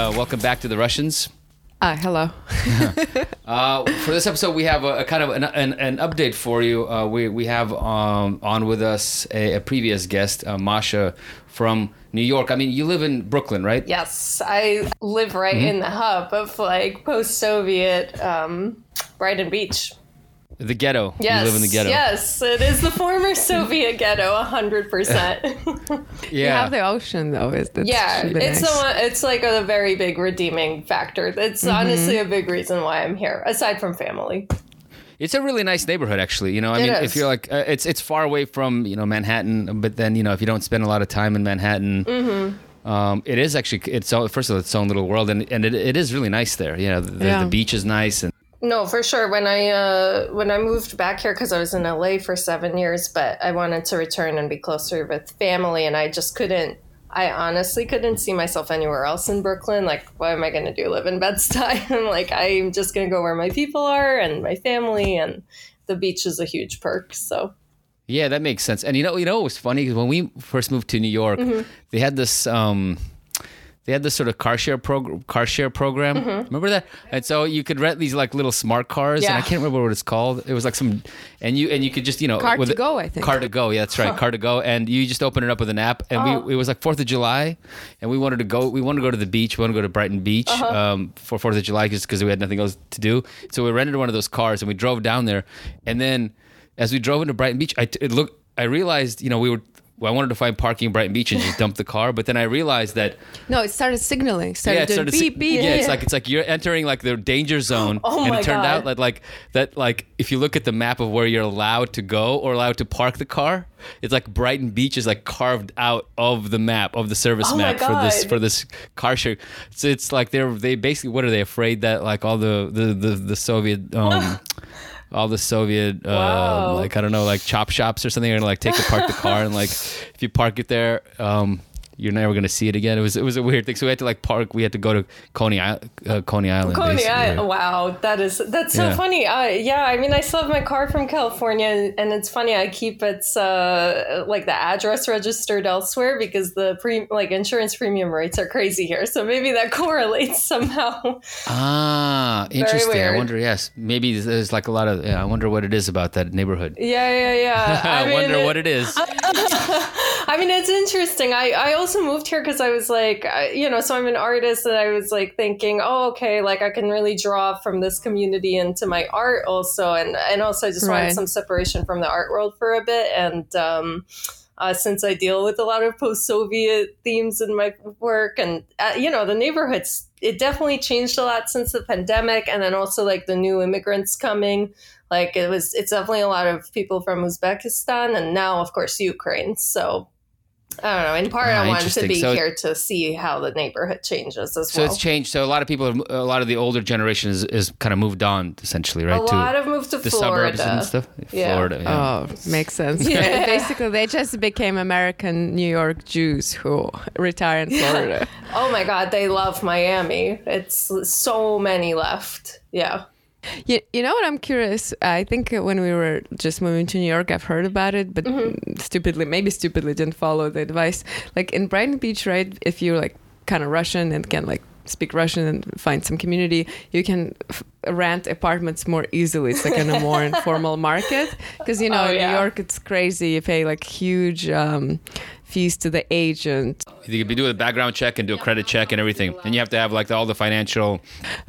Uh, welcome back to the Russians. Ah, hello. Uh, for this episode, we have a, a kind of an, an, an update for you. Uh, we we have um, on with us a, a previous guest, uh, Masha from New York. I mean, you live in Brooklyn, right? Yes, I live right Mm-hmm. in the hub of like post-Soviet um, Brighton Beach. The ghetto. Yes, You live in the ghetto. Yes, it is the former Soviet ghetto, hundred percent. Yeah. You have the ocean though. Is that Yeah, it's nice. the one, it's like a very big redeeming factor. It's Mm-hmm. honestly a big reason why I'm here, aside from family. It's a really nice neighborhood, actually. You know, I It mean, is. if you're like, uh, it's it's far away from you know Manhattan, but then you know if you don't spend a lot of time in Manhattan, Mm-hmm. um, it is actually it's own, first of all its own little world, and and it, it is really nice there. You know, the, Yeah. the beach is nice, and No, for sure. When I uh, when I moved back here because I was in LA for seven years, but I wanted to return and be closer with family, and I just couldn't. I honestly couldn't see myself anywhere else in Brooklyn. Like, what am I going to do? Live in Bed Stuy? I'm like, I'm just going to go where my people are and my family, and the beach is a huge perk. So Yeah, that makes sense. And you know, you know, it was funny because when we first moved to New York, Mm-hmm. they had this, um, they had this sort of car share program, car share program. Remember that? And so you could rent these like little smart cars, and I Mm-hmm. Can't remember what it's called. It was like some, and you and you could just you know Car to go, I think. Car to go, yeah, that's right, car to go, and you just open it up with an app, and Oh. we it was like Fourth of July, and we wanted to go, we wanted to go to the beach, we wanted to go to Brighton Beach Uh-huh. um, for Fourth of July just because we had nothing else to do. So we rented one of those cars and we drove down there, and then as we drove into Brighton Beach, I t- it looked, I realized, you know, we were. Well, I wanted to find parking in Brighton Beach and just dump the car, but then I realized that No, it started signaling. Started yeah, it doing started beep beep. yeah, it's like it's like you're entering like the danger zone, Oh and my it turned God. out that like that like if you look at the map of where you're allowed to go or allowed to park the car, it's like Brighton Beach is like carved out of the map of the service Oh map for this for this car share. So it's like they're they basically what are they afraid that like all the the the, the Soviet. Um, all the Soviet, uh, Wow. like I don't know, like chop shops or something, are gonna like take apart the car and like if you park it there, um, you're never gonna see it again. It was it was a weird thing. So we had to like park. We had to go to Coney Island. Uh, Coney Island. Coney. Island. Wow, that is that's so Yeah. funny. Uh, yeah, I mean, I still have my car from California, and, and it's funny. I keep its uh, like the address registered elsewhere because the pre like insurance premium rates are crazy here. So maybe that correlates somehow. Ah, interesting. I weird. wonder. Yes, maybe there's like a lot of. Yeah, I wonder what it is about that neighborhood. Yeah, yeah, yeah. I, mean, wonder it- what it is. I mean, it's interesting. I, I also moved here because I was like, you know, so I'm an artist and I was like thinking, oh, okay, like I can really draw from this community into my art also. And, and also I just Right. wanted some separation from the art world for a bit. And, um, uh, since I deal with a lot of post-Soviet themes in my work, and uh, you know, the neighborhoods, it definitely changed a lot since the pandemic, and then also like the new immigrants coming. Like it was, it's definitely a lot of people from Uzbekistan, and now, of course, Ukraine. So I don't know. In part, Ah, I wanted to be So- here to see how the neighborhood changes as So well. So it's changed. So a lot of people, a lot of the older generation is, is kind of moved on essentially, right? a lot have moved to the Florida. suburbs and stuff. Yeah. Florida. Yeah. Oh, makes sense. Yeah. Basically, they just became American New York Jews who retire in Florida. Oh my God, they love Miami. It's so many left. Yeah. You, you know what? I'm curious. I think when we were just moving to New York, I've heard about it, but stupidly, maybe stupidly, didn't follow the advice. Like in Brighton Beach, right? If you're like kind of Russian and can like speak Russian and find some community, you can f- rent apartments more easily. It's like in a more informal market because you know Oh, in yeah. New York it's crazy. You pay like huge um, fees to the agent, You could be doing a background check and do a credit check and everything, and you have to have like all the financial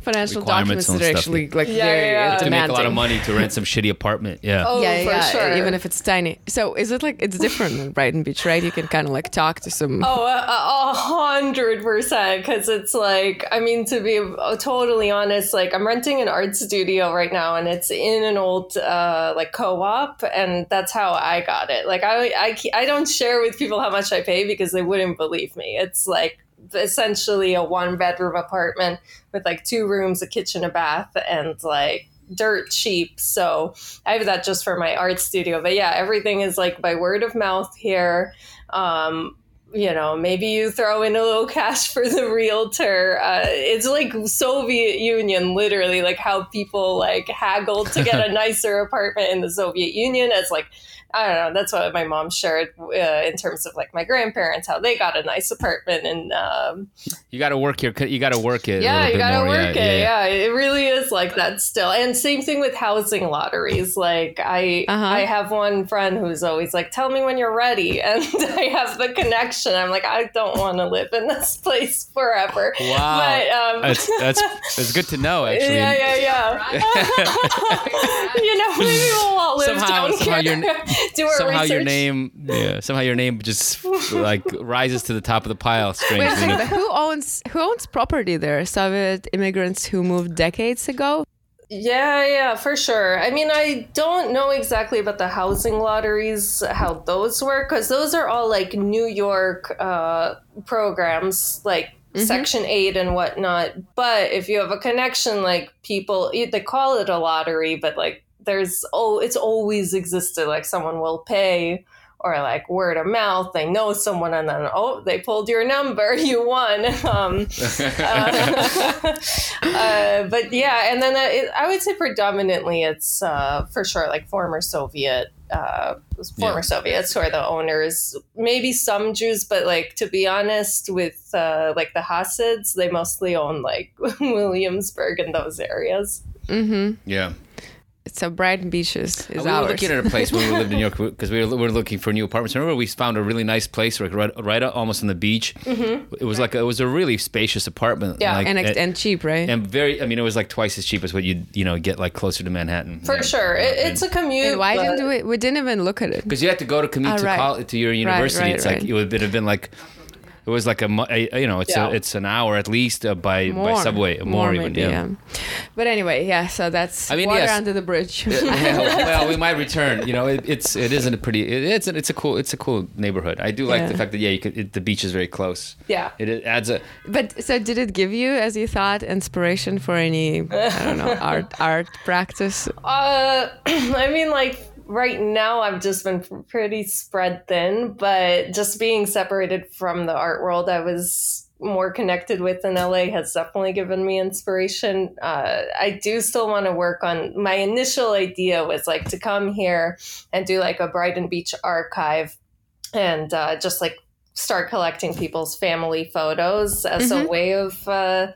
financial Requirements documents and that are actually like Yeah, very yeah, yeah. to make a lot of money to rent some shitty apartment. Yeah. Oh, yeah, for yeah, sure. even if it's tiny. So is it like it's different in Brighton Beach, right? You can kind of like talk to some. Oh, a, a hundred percent. Because it's like, I mean, to be uh, totally honest, like I'm renting an art studio right now, and it's in an old uh, like co-op, and that's how I got it. Like I, I, I don't share with people how much I pay because they wouldn't believe me. It's like essentially a one bedroom apartment with like two rooms, a kitchen, a bath, and like dirt cheap. So I have that just for my art studio. But yeah, everything is like by word of mouth here. Um, you know, maybe you throw in a little cash for the realtor. Uh, it's like Soviet Union, literally, like how people like haggled to get a nicer apartment in the Soviet Union. It's like I don't know. That's what my mom shared uh, in terms of like my grandparents, how they got a nice apartment, and um, you got to work here. You got to work it. Yeah, you got to work yeah, it. Yeah, yeah. yeah, it really is like that still. And same thing with housing lotteries. Like I, uh-huh. I have one friend who's always like, "Tell me when you're ready," and I have the connection. I'm like, I don't want to live in this place forever. Wow, but, um, that's, that's that's good to know. Actually, yeah, yeah, yeah. you know, maybe we'll all live somehow, down somehow here. do our somehow research. your name yeah somehow your name just like rises to the top of the pile Wait a second, who owns who owns property there soviet immigrants who moved decades ago yeah, yeah, for sure. I mean, I don't know exactly about the housing lotteries, how those work, because those are all like New York uh, programs, like mm-hmm. Section 8 and whatnot. But if you have a connection, like people, they call it a lottery, but like there's oh it's always existed like someone will pay or like word of mouth they know someone and then oh they pulled your number you won um, uh, uh, but yeah and then uh, it, i would say predominantly it's uh, for sure like former soviet uh, former yeah. soviets who are the owners maybe some jews but like to be honest with uh, like the hasids they mostly own like williamsburg and those areas mm-hmm. yeah so Brighton Beaches is we ours. were looking at a place when we lived in New York because we were, we were looking for new apartments. Remember, we found a really nice place, like right, right almost on the beach. Mm-hmm. It was like a, it was a really spacious apartment. Yeah, like, and, and cheap, right? And very, I mean, it was like twice as cheap as what you you know get like closer to Manhattan. For yeah. sure, it, it's a commute. And why didn't we? We didn't even look at it because you had to go to commute oh, to, right. college, to your university. Right, right, it's like it would have been like it was like a, a you know it's yeah. a, it's an hour at least uh, by more, by subway more, more even maybe, yeah. yeah. But anyway, yeah. So that's I mean, water yes. under the bridge. well, we might return. You know, it, it's it isn't a pretty. It, it's a, it's a cool it's a cool neighborhood. I do like yeah. the fact that yeah, you could, it, the beach is very close. Yeah, it, it, adds a. But so did it give you, as you thought, inspiration for any I don't know art art practice? Uh, I mean, like right now I've just been pretty spread thin, but just being separated from the art world, I was more connected with in LA has definitely given me inspiration. Uh, I do still want to work on my initial idea was like to come here and do like a Brighton Beach archive and uh, just like start collecting people's family photos as mm-hmm. a way of, uh,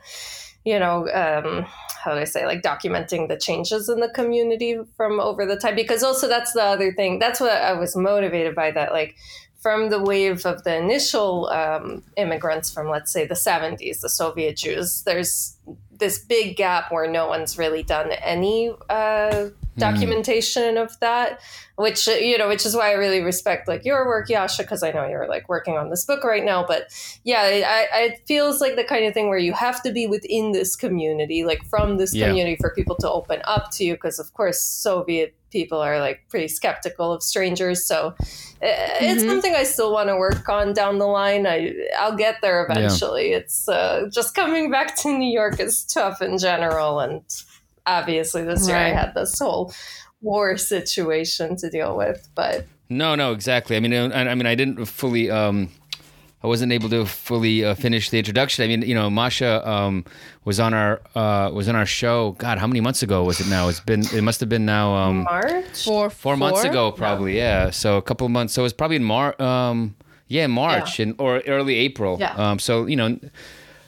you know, um, how do I say like documenting the changes in the community from over the time because also that's the other thing that's what I was motivated by that like from the wave of the initial um, immigrants from let's say the 70s the Soviet Jews there's this big gap where no one's really done any uh. Documentation mm. of that which you know which is why i really respect like your work yasha because i know you're like working on this book right now but yeah it, I, it feels like the kind of thing where you have to be within this community like from this yeah. community for people to open up to you because of course soviet people are like pretty skeptical of strangers so mm-hmm. it's something i still want to work on down the line I, i'll get there eventually yeah. it's uh, just coming back to new york is tough in general and obviously this year I had this whole war situation to deal with, but no, no, exactly. I mean, I, I mean, I didn't fully. Um, I wasn't able to fully uh, finish the introduction. I mean, you know, Masha um, was on our uh, was on our show. God, how many months ago was it now? It's been it must have been now um, March four, four months ago probably. Yeah. yeah. so a couple of months. So it was probably in March. Um, yeah, March yeah. or early April. Yeah. Um, so you know,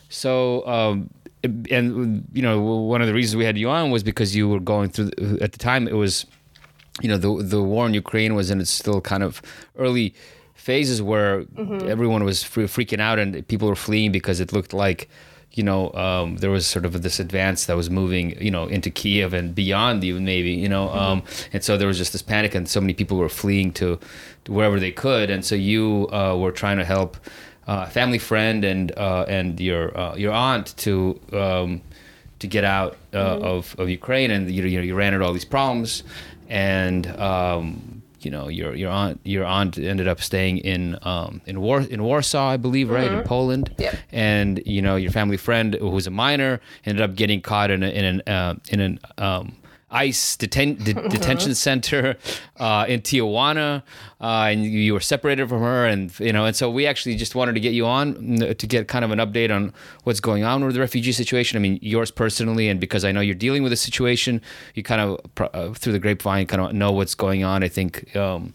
so um, and you know one of the reasons we had you on was because you were going through at the time it was you know the the war in Ukraine was in its still kind of early phases where mm-hmm. everyone was freaking out and people were fleeing because it looked like you know um, there was sort of this advance that was moving you know into Kiev and beyond even maybe you know mm-hmm. um, and so there was just this panic and so many people were fleeing to, to wherever they could and so you uh, were trying to help uh, family friend and uh, and your uh, your aunt to um, to get out uh, mm-hmm. of, of Ukraine, and you, you know you ran into all these problems, and um, you know your your aunt your aunt ended up staying in um, in War in Warsaw, I believe, right mm-hmm. in Poland, and you know your family friend who was a minor ended up getting caught in a, in an uh, in an um, ICE deten- de- detention center uh, in Tijuana, uh, and you were separated from her, and you know, and so we actually just wanted to get you on to get kind of an update on what's going on with the refugee situation. I mean, yours personally, and because I know you're dealing with the situation, you kind of uh, through the grapevine kind of know what's going on. I think. Um,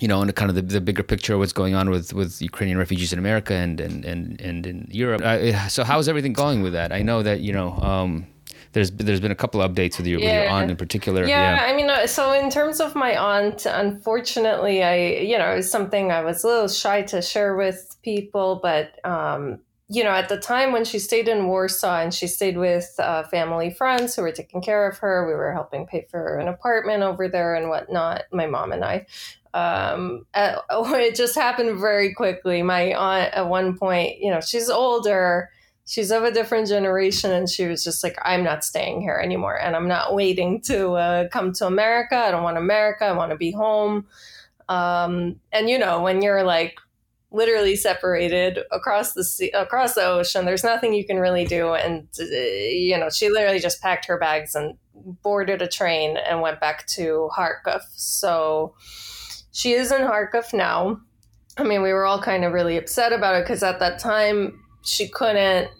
you know, and kind of the, the bigger picture of what's going on with, with Ukrainian refugees in America and and, and, and in Europe. Uh, so how's everything going with that? I know that you know um, there's there's been a couple of updates with your, with your aunt in particular. Yeah, yeah, I mean, uh, so in terms of my aunt, unfortunately, I you know it was something I was a little shy to share with people, but um, you know, at the time when she stayed in Warsaw and she stayed with uh, family friends who were taking care of her, we were helping pay for an apartment over there and whatnot. My mom and I. Um, at, it just happened very quickly. My aunt, at one point, you know, she's older she's of a different generation and she was just like i'm not staying here anymore and i'm not waiting to uh, come to america. I don't want america. I want to be home. Um, and you know when you're like literally separated across the sea across the ocean there's nothing you can really do. And uh, you know she literally just packed her bags and boarded a train and went back to kharkov so she is in kharkov now. I mean we were all kind of really upset about it because at that time she couldn't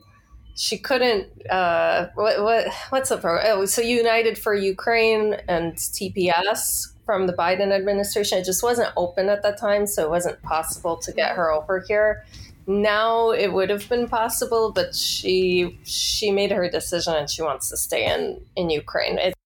she couldn't uh, what, what what's the program? Oh, so United for Ukraine and TPS from the Biden administration. It just wasn't open at that time, so it wasn't possible to get her over here. Now it would have been possible, but she she made her decision and she wants to stay in in Ukraine. It,